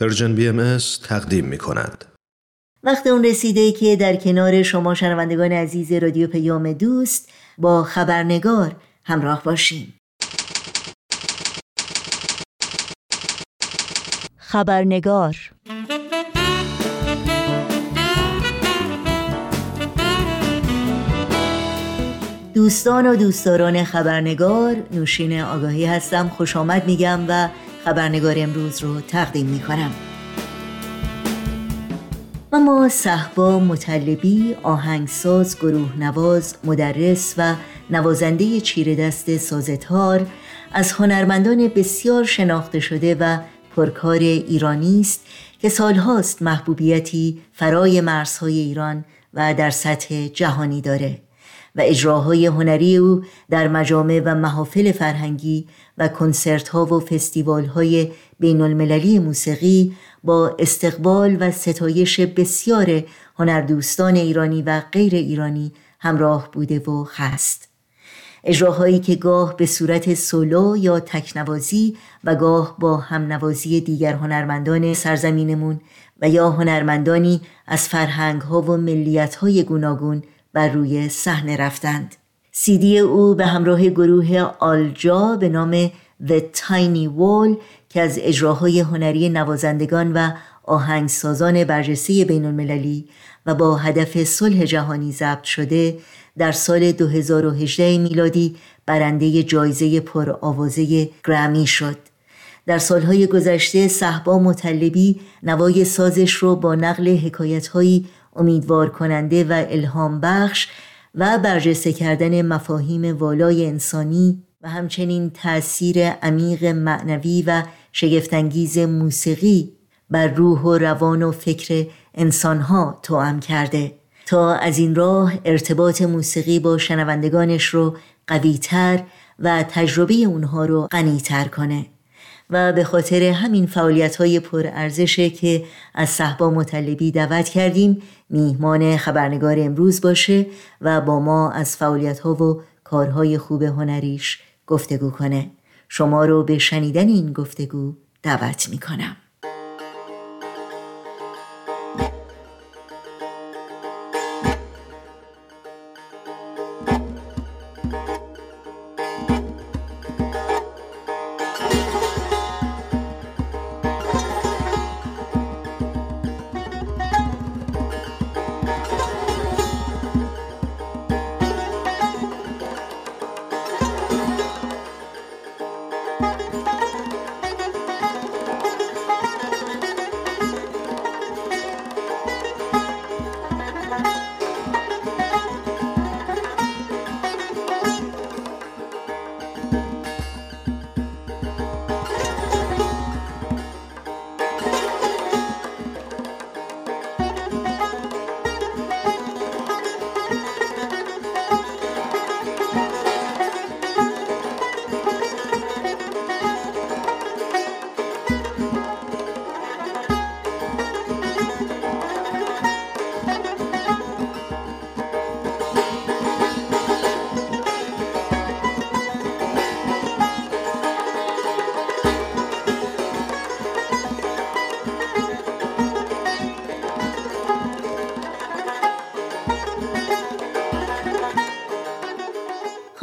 Persian BM تقدیم می کند. وقت اون رسیده که در کنار شما شنوندگان عزیز رادیو پیام دوست با خبرنگار همراه باشیم. خبرنگار دوستان و دوستداران خبرنگار نوشین آگاهی هستم خوش آمد میگم و خبرنگار امروز رو تقدیم می کنم اما صحبا مطلبی آهنگساز گروه نواز مدرس و نوازنده چیره دست سازتار از هنرمندان بسیار شناخته شده و پرکار ایرانی است که سالهاست محبوبیتی فرای مرزهای ایران و در سطح جهانی داره. و اجراهای هنری او در مجامع و محافل فرهنگی و کنسرت ها و فستیوال های بین المللی موسیقی با استقبال و ستایش بسیار هنردوستان ایرانی و غیر ایرانی همراه بوده و هست. اجراهایی که گاه به صورت سولو یا تکنوازی و گاه با همنوازی دیگر هنرمندان سرزمینمون و یا هنرمندانی از فرهنگ ها و ملیت های گوناگون بر روی صحنه رفتند. سیدی او به همراه گروه آلجا به نام The Tiny Wall که از اجراهای هنری نوازندگان و آهنگسازان برجسته بین المللی و با هدف صلح جهانی ضبط شده در سال 2018 میلادی برنده جایزه پرآوازه گرمی شد. در سالهای گذشته صحبا مطلبی نوای سازش رو با نقل حکایتهایی امیدوار کننده و الهام بخش و برجسته کردن مفاهیم والای انسانی و همچنین تأثیر عمیق معنوی و شگفتانگیز موسیقی بر روح و روان و فکر انسانها توأم کرده. تا از این راه ارتباط موسیقی با شنوندگانش رو قویتر و تجربه اونها رو غنیتر کنه. و به خاطر همین فعالیت های پرارزشه که از صحبا مطلبی دعوت کردیم میهمان خبرنگار امروز باشه و با ما از فعالیت ها و کارهای خوب هنریش گفتگو کنه. شما رو به شنیدن این گفتگو دعوت می‌کنم.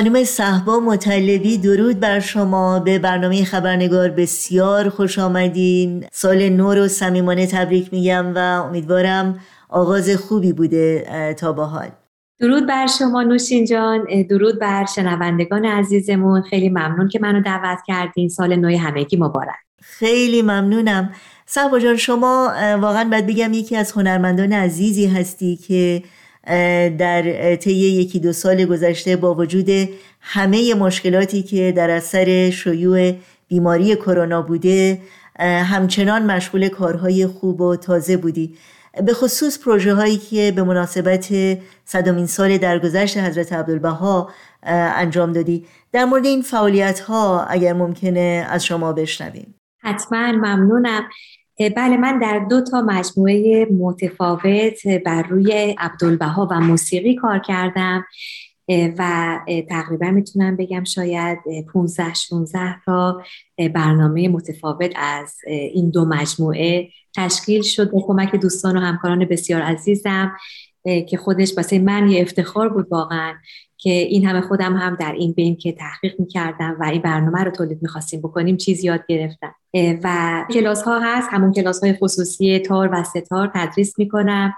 خانم صحبا مطلبی درود بر شما. به برنامه خبرنگار بسیار خوش آمدین. سال نو رو صمیمانه تبریک میگم و امیدوارم آغاز خوبی بوده تا با حال. درود بر شما نوشین جان. درود بر شنوندگان عزیزمون. خیلی ممنون که منو دعوت کردین. سال نو همگی مبارک. خیلی ممنونم. صحبا جان شما واقعا باید بگم یکی از هنرمندان عزیزی هستی که در طی یکی دو سال گذشته با وجود همه مشکلاتی که در اثر شیوع بیماری کرونا بوده همچنان مشغول کارهای خوب و تازه بودی. به خصوص پروژه هایی که به مناسبت صدامین سال درگذشت حضرت عبدالبها انجام دادی. در مورد این فعالیت ها اگر ممکنه از شما بشنویم. حتما ممنونم. بله من در دو تا مجموعه متفاوت بر روی عبدالبها و موسیقی کار کردم و تقریبا می‌تونم بگم شاید 15 16 تا برنامه متفاوت از این دو مجموعه تشکیل شد با کمک دوستان و همکاران بسیار عزیزم که خودش واسه من یه افتخار بود واقعا. که این همه خودم هم در این بین که تحقیق می‌کردم و این برنامه رو تولید می‌خواستیم بکنیم چیز یاد گرفتم. و کلاس ها هست. همون کلاس های خصوصی تار و ستار تدریس می‌کنم.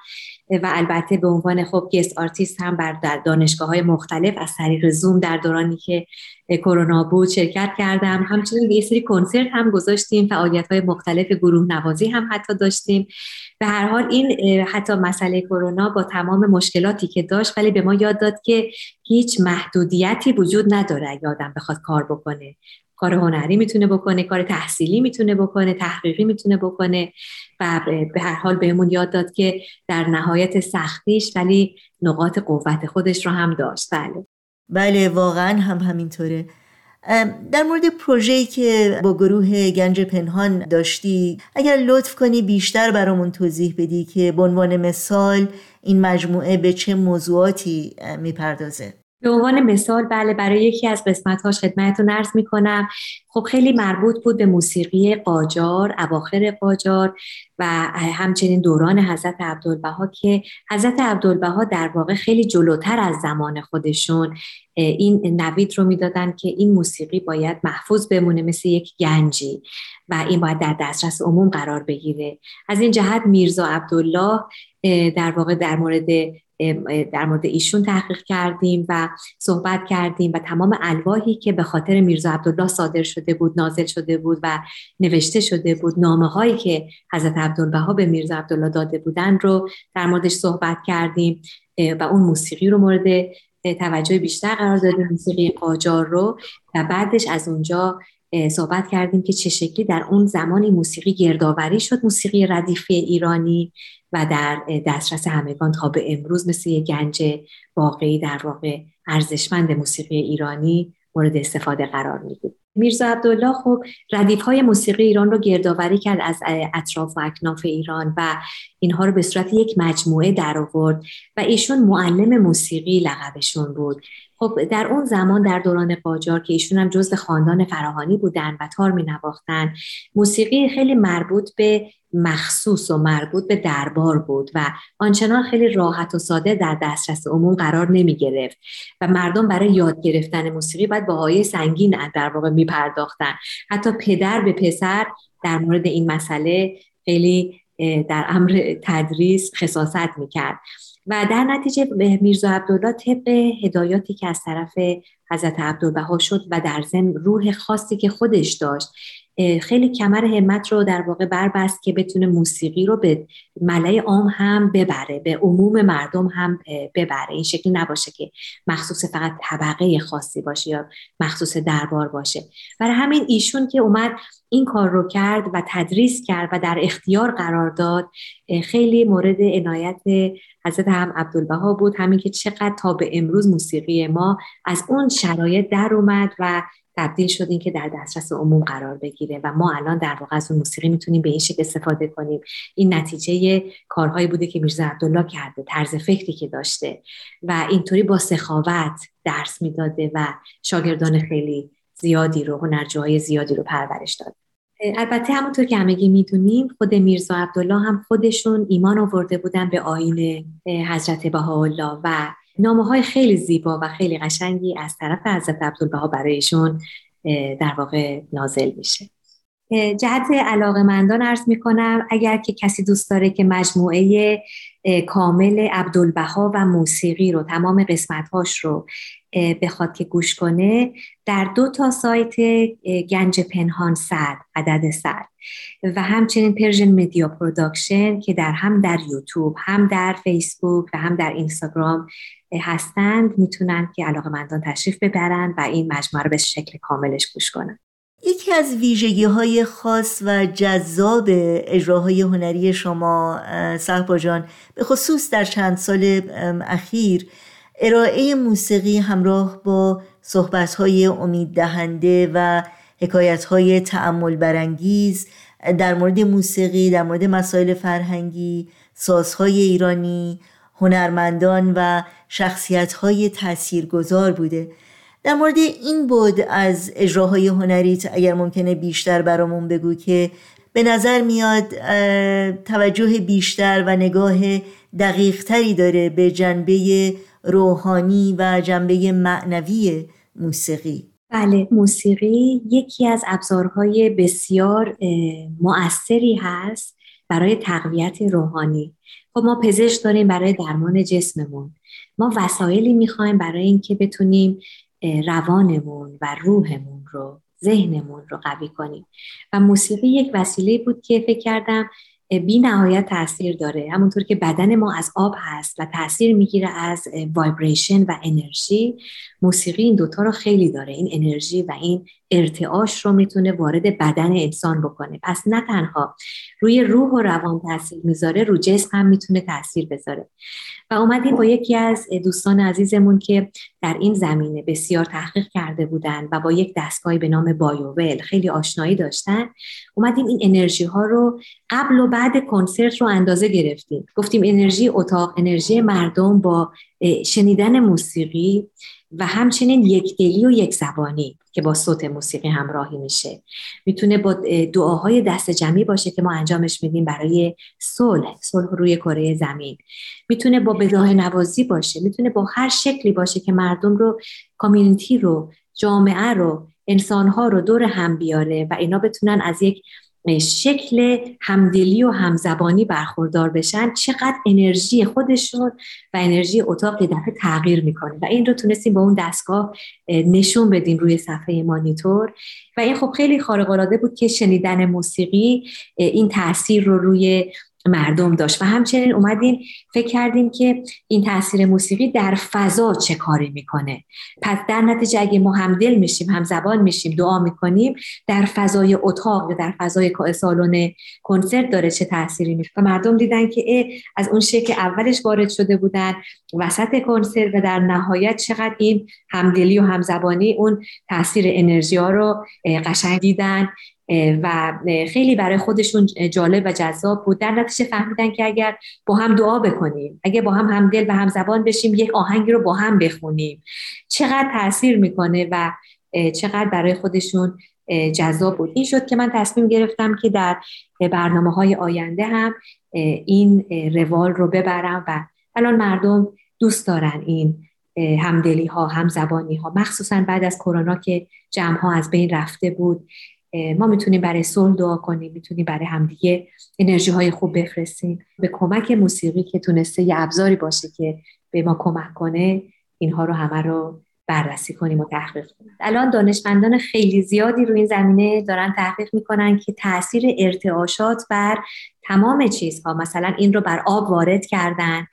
و البته به عنوان خب guest artist هم بر در دانشگاه های مختلف از طریق زوم در دورانی که کرونا بود شرکت کردم. همچنین یه سری کنسرت هم گذاشتیم فعالیت های مختلف گروه نوازی هم حتی داشتیم. به هر حال این حتی مسئله کرونا با تمام مشکلاتی که داشت ولی به ما یاد داد که هیچ محدودیتی وجود نداره آدم بخواد کار بکنه. کار هنری می‌تونه بکنه کار تحصیلی می‌تونه بکنه تحقیقی می‌تونه بکنه و به هر حال بهمون یاد داد که در نهایت سختیش ولی نقاط قوت خودش رو هم داشت. بله. بله واقعا هم همینطوره. در مورد پروژه‌ای که با گروه گنج پنهان داشتی اگر لطف کنی بیشتر برامون توضیح بدی که به عنوان مثال این مجموعه به چه موضوعاتی می‌پردازه؟ به عنوان مثال بله برای یکی از قسمتهاش خدمتتون عرض می‌کنم. خب خیلی مربوط بود به موسیقی قاجار اواخر قاجار و همچنین دوران حضرت عبدالبها که حضرت عبدالبها در واقع خیلی جلوتر از زمان خودشون این نوید رو می‌دادن که این موسیقی باید محفوظ بمونه مثل یک گنجی و این باید در دسترس عموم قرار بگیره. از این جهت میرزا عبدالله در واقع در مورد در مورد ایشون تحقیق کردیم و صحبت کردیم و تمام الواحی که به خاطر میرزا عبدالله صادر شده بود نازل شده بود و نوشته شده بود نامه هایی که حضرت عبدالبها به میرزا عبدالله داده بودن رو در موردش صحبت کردیم و اون موسیقی رو مورد توجه بیشتر قرار دادیم موسیقی قاجار رو. و بعدش از اونجا صحبت کردیم که چه شکلی در اون زمانی موسیقی گردآوری شد موسیقی ردیفی ایرانی. و در دسترس همگان تا به امروز مثل یک گنج واقعی در واقع ارزشمند موسیقی ایرانی مورد استفاده قرار می‌گیره میرزا عبدالله خب ردیف های موسیقی ایران رو گردآوری کرد از اطراف و اکناف ایران و اینها رو به صورت یک مجموعه در آورد و ایشون معلم موسیقی لقبشون بود. خب در اون زمان در دوران قاجار که ایشون هم جزء خاندان فراهانی بودن و تار می نواختن موسیقی خیلی مربوط به مخصوص و مربوط به دربار بود و آنچنان خیلی راحت و ساده در دسترس عموم قرار نمی گرفت و مردم برای یاد گرفتن موسیقی باید با های سنگین در واقع می پرداختن حتی پدر به پسر در مورد این مسئله خیلی در امر تدریس خصاصت می کرد و در نتیجه میرزا عبدالله طبق هدایاتی که از طرف حضرت عبدالبها شد و در ضمن روح خاصی که خودش داشت خیلی کمر همت رو در واقع بربست که بتونه موسیقی رو به ملای عام هم ببره به عموم مردم هم ببره. این شکلی نباشه که مخصوص فقط طبقه خاصی باشه یا مخصوص دربار باشه. برای همین ایشون که اومد این کار رو کرد و تدریس کرد و در اختیار قرار داد خیلی مورد عنایت حضرت هم عبدالبها بود. همین که چقدر تا به امروز موسیقی ما از اون شرایط در اومد و تبدیل شدیم که در دسترس عموم قرار بگیره و ما الان در واقع از اون موسیقی می‌تونیم به این شکل استفاده کنیم. این نتیجه کارهایی بوده که میرزا عبدالله کرده طرز فکری که داشته و اینطوری با سخاوت درس می‌داده و شاگردان خیلی زیادی رو هنرجوهای زیادی رو پرورش داده. البته همونطور که همگی می‌دونیم خود میرزا عبدالله هم خودشون ایمان آورده بودن به آین حضرت بهاءالله و نامه های خیلی زیبا و خیلی قشنگی از طرف حضرت عبدالبها برایشون در واقع نازل میشه. جهت علاقه مندان عرض می‌کنم اگر که کسی دوست داره که مجموعه کامل عبدالبها و موسیقی رو تمام قسمتهاش رو بخواد که گوش کنه در دو تا سایت گنج پنهان صد عدد صد. و همچنین Persian Media Production که در هم در یوتیوب هم در فیسبوک و هم در اینستاگرام هستند می‌تونن که علاقه مندان تشریف ببرن و این مجموعه رو به شکل کاملش گوش کنن. یکی از ویژگی های خاص و جذاب اجراهای هنری شما صحبا جان به خصوص در چند سال اخیر ارائه موسیقی همراه با صحبت های امید دهنده و حکایت های تعمل برانگیز در مورد موسیقی در مورد مسائل فرهنگی سازهای ایرانی هنرمندان و شخصیت های تاثیرگذار بوده. در مورد این بود از اجراهای هنریت اگر ممکنه بیشتر برامون بگو که به نظر میاد توجه بیشتر و نگاه دقیق تری داره به جنبه روحانی و جنبه معنوی موسیقی. بله موسیقی یکی از ابزارهای بسیار مؤثری هست برای تقویت روحانی. خب ما پزشک داریم برای درمان جسممون. ما وسایلی می‌خوایم برای اینکه بتونیم روانمون و روحمون رو ذهنمون رو قوی کنیم. و موسیقی یک وسیله بود که فکر کردم بی نهایت تاثیر داره. همونطور که بدن ما از آب هست و تاثیر می‌گیره از وایبریشن و انرژی موسیقی این دوتا رو خیلی داره. این انرژی و این ارتعاش رو می‌تونه وارد بدن انسان بکنه. پس نه تنها روی روح و روان تاثیر می‌ذاره رو جسم هم می‌تونه تاثیر بذاره. و اومدیم با یکی از دوستان عزیزمون که در این زمینه بسیار تحقیق کرده بودن و با یک دستگاهی به نام بایوول خیلی آشنایی داشتن. اومدیم این انرژی ها رو قبل و بعد کنسرت رو اندازه گرفتیم. گفتیم انرژی اتاق انرژی مردم با شنیدن موسیقی و همچنین یک دلی و یک زبانی که با صوت موسیقی همراهی میشه. می‌تونه با دعاهای دست جمعی باشه که ما انجامش میدیم برای صلح صلح روی کره زمین. می‌تونه با بداه نوازی باشه می‌تونه با هر شکلی باشه که مردم رو کامیونیتی رو جامعه رو انسانها رو دور هم بیاره و اینا بتونن از یک شکل همدلی و همزبانی برخوردار بشن چقدر انرژی خودشون و انرژی اتاق یه دفعه تغییر می‌کنه. و این رو تونستیم با اون دستگاه نشون بدیم روی صفحه مانیتور. و این خب خیلی خارق العاده بود که شنیدن موسیقی این تاثیر رو روی مردم داشت. و همچنین اومدیم فکر کردیم که این تاثیر موسیقی در فضا چه کاری می‌کنه. پس در نتیجه اگه ما همدل میشیم هم زبان میشیم دعا می‌کنیم در فضای اتاق در فضای سالن کنسرت داره چه تاثیری میشه و مردم دیدن که از اون شکل اولش وارد شده بودن وسط کنسرت و در نهایت چقدر این همدلی و همزبانی اون تاثیر انرژی ها رو قشنگ دیدن. و خیلی برای خودشون جالب و جذاب بود. در نتیجه فهمیدن که اگر با هم دعا بکنیم اگر با هم همدل و همزبان بشیم یک آهنگی رو با هم بخونیم. چقدر تاثیر می‌کنه و چقدر برای خودشون جذاب بود. این شد که من تصمیم گرفتم که در برنامه های آینده هم این روال رو ببرم و الان مردم دوست دارن این همدلی ها همزبانی ها مخصوصا بعد از کرونا که جمع ها از بین رفته بود. ما می‌تونیم برای صلح دعا کنیم می‌تونیم برای همدیگه انرژی های خوب بفرستیم. به کمک موسیقی که تونسته یه ابزاری باشه که به ما کمک کنه اینها رو همه رو بررسی کنیم و تحقیق کنیم. الان دانشمندان خیلی زیادی رو این زمینه دارن تحقیق می‌کنن که تاثیر ارتعاشات بر تمام چیزها مثلا این رو بر آب وارد کردن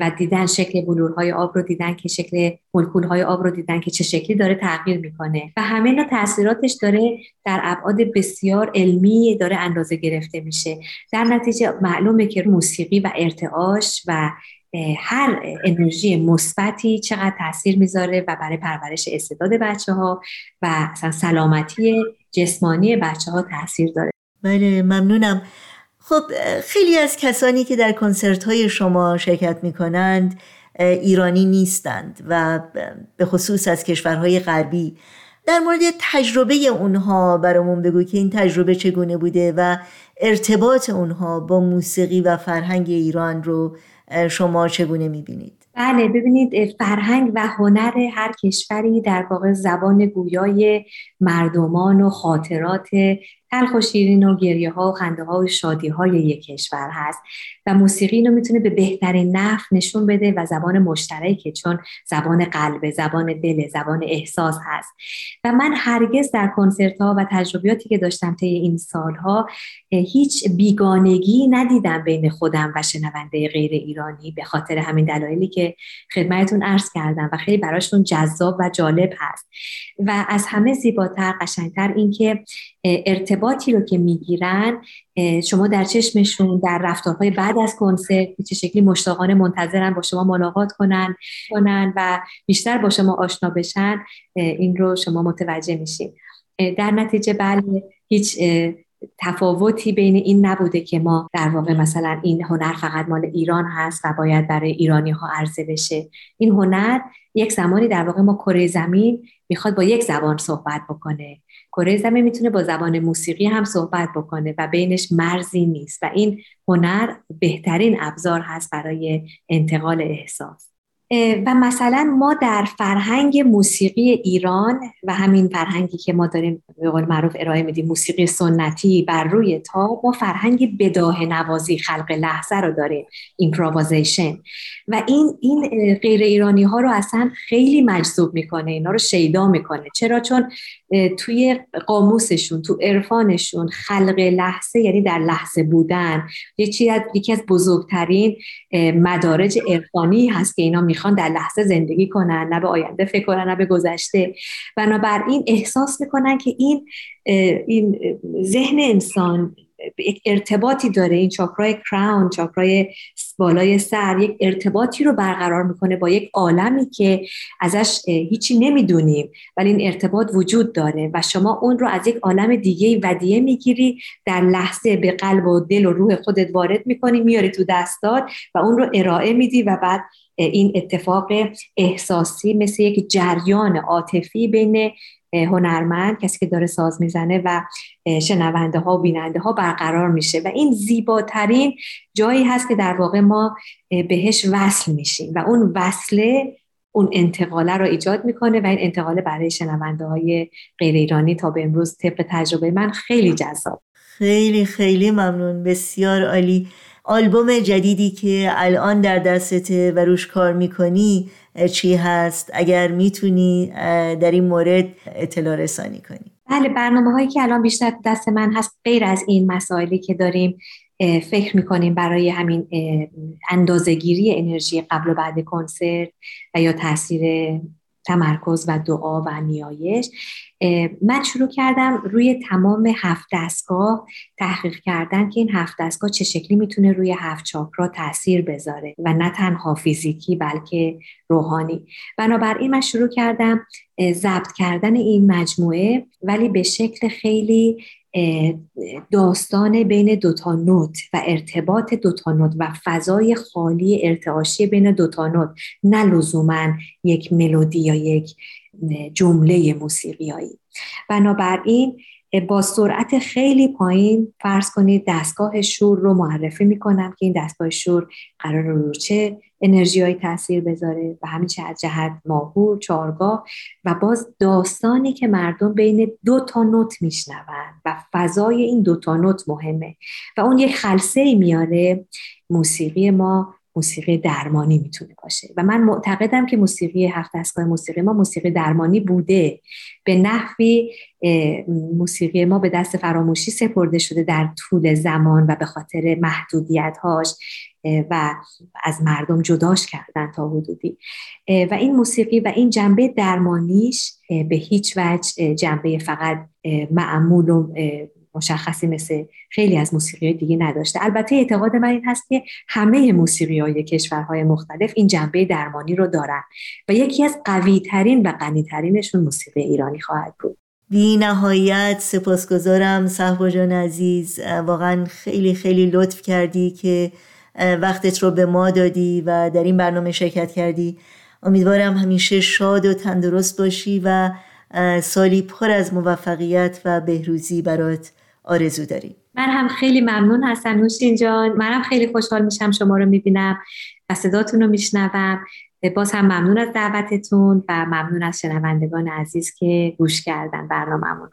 و دیدن شکل بلورهای آب رو دیدن که شکل مولکولهای آب رو دیدن که چه شکلی داره تغییر می‌کنه. و همه اینا تاثیراتش داره در ابعاد بسیار علمی داره اندازه گرفته میشه. در نتیجه معلومه که موسیقی و ارتعاش و هر انرژی مثبتی چقدر تاثیر می‌ذاره و برای پرورش استعداد بچه ها و سلامتی جسمانی بچه ها تاثیر داره. بله ممنونم. خب خیلی از کسانی که در کنسرت های شما شرکت می کنند ایرانی نیستند و به خصوص از کشورهای غربی. در مورد تجربه اونها برامون بگو که این تجربه چگونه بوده و ارتباط اونها با موسیقی و فرهنگ ایران رو شما چگونه می‌بینید؟ بله ببینید فرهنگ و هنر هر کشوری در واقع زبان گویای مردمان و خاطرات تلخ و شیرین و گریه ها و خنده ها و شادی های یک کشور هست و موسیقی اینو می‌تونه به بهترین نحو نشون بده و زبان مشترکه چون زبان قلب زبان دل زبان احساس هست. و من هرگز در کنسرت ها و تجربیاتی که داشتم طی این سالها هیچ بیگانگی ندیدم بین خودم و شنونده غیر ایرانی به خاطر همین دلایلی که خدمتتون عرض کردم و خیلی براشون جذاب و جالب هست. و از همه زیباتر قشنگتر اینکه ارتباطی رو که می‌گیرن شما در چشمشون در رفتارهای بعد از کنسرت چه شکلی مشتاقان منتظرن با شما ملاقات کنن کنن و بیشتر با شما آشنا بشن این رو شما متوجه میشین. در نتیجه بله هیچ تفاوتی بین این نبوده که ما در واقع مثلا این هنر فقط مال ایران هست و باید برای ایرانی ها عرضه بشه. این هنر یک زمانی در واقع ما کره زمین می‌خواد با یک زبان صحبت بکنه. کره زمین می‌تونه با زبان موسیقی هم صحبت بکنه و بینش مرزی نیست و این هنر بهترین ابزار هست برای انتقال احساس. و مثلا ما در فرهنگ موسیقی ایران و همین فرهنگی که ما داریم به قول معروف ارائه میدیم موسیقی سنتی بر روی تا ما فرهنگ بداه نوازی خلق لحظه رو داریم ایمپرووازیشن و این این غیر ایرانی ها رو اصلا خیلی مجذوب می‌کنه اینا رو شیدا می‌کنه. چرا؟ چون توی قاموسشون تو عرفانشون خلق لحظه یعنی در لحظه بودن یکی از بزرگترین مدارج عرفانی هست که اینا می‌خوان در لحظه زندگی کنن نه به آینده فکر کنن نه به گذشته. بنابراین احساس می‌کنن که این این ذهن انسان ارتباطی داره. این چاکرای کراون چاکرای بالای سر یک ارتباطی رو برقرار می‌کنه با یک عالمی که ازش هیچی نمی‌دونیم ولی این ارتباط وجود داره و شما اون رو از یک عالم دیگه ودیه می‌گیری. در لحظه به قلب و دل و روح خودت وارد می‌کنی میاری تو دستات و اون رو ارائه میدی و بعد این اتفاق احساسی مثل یک جریان عاطفی بین هنرمند کسی که داره ساز می‌زنه و شنونده ها و بیننده ها برقرار میشه و این زیباترین جایی هست که در واقع ما بهش وصل میشیم و اون وصله اون انتقاله رو ایجاد می‌کنه و این انتقاله برای شنونده های غیر ایرانی تا به امروز طبق تجربه من خیلی جذاب. خیلی خیلی ممنون. بسیار عالی. آلبوم جدیدی که الان در دستته و روش کار می‌کنی چی هست. اگر می‌تونی در این مورد اطلاع رسانی کنی. بله برنامه هایی که الان بیشتر دست من هست غیر از این مسائلی که داریم فکر می‌کنیم برای همین اندازگیری انرژی قبل و بعد کنسرت و یا تاثیر تمرکز و دعا و نیایش. من شروع کردم روی تمام هفت دستگاه تحقیق کردن که این هفت دستگاه چه شکلی می‌تونه روی هفت چاکرا تاثیر بذاره و نه تنها فیزیکی بلکه روحانی. بنابراین من شروع کردم ضبط کردن این مجموعه ولی به شکل خیلی داستان بین دوتا نوت و ارتباط دوتا نوت و فضای خالی ارتعاشی بین دوتا نوت. نه لزوما یک ملودی یا یک جمله موسیقیایی. بنابراین با سرعت خیلی پایین فرض کنید دستگاه شور رو معرفی می‌کنم که این دستگاه شور قرار رو چه انرژیهایی تاثیر بذاره و همین از جهت ماهور چارگاه و باز داستانی که مردم بین دو تا نوت میشنوند و فضای این دو تا نوت مهمه و اون یک خلصه میاره موسیقی ما موسیقی درمانی می‌تونه باشه. و من معتقدم که موسیقی هفت دستگاه موسیقی ما موسیقی درمانی بوده. به نحوی موسیقی ما به دست فراموشی سپرده شده در طول زمان و به خاطر محدودیت هاش و از مردم جداش کردن تا حدودی. و این موسیقی و این جنبه درمانیش به هیچ وجه جنبه فقط معمول و مشخصی مثل خیلی از موسیقی دیگه نداشته. البته اعتقاد من این هست که همه موسیقی های کشورهای مختلف این جنبه درمانی رو دارن و یکی از قوی ترین و غنی ترینشون موسیقی ایرانی خواهد بود. بی نهایت سپاسگزارم صحبا جان عزیز. واقعا خیلی خیلی لطف کردی که وقتت رو به ما دادی و در این برنامه شرکت کردی. امیدوارم همیشه شاد و تندرست باشی و سالی پر از موفقیت و بهروزی برات آرزو داریم. من هم خیلی ممنون هستم نوشین جان. منم خیلی خوشحال میشم شما رو می‌بینم و صداتون رو میشنوم. باز هم ممنون از دعوتتون و ممنون از شنوندگان عزیز که گوش کردن رو.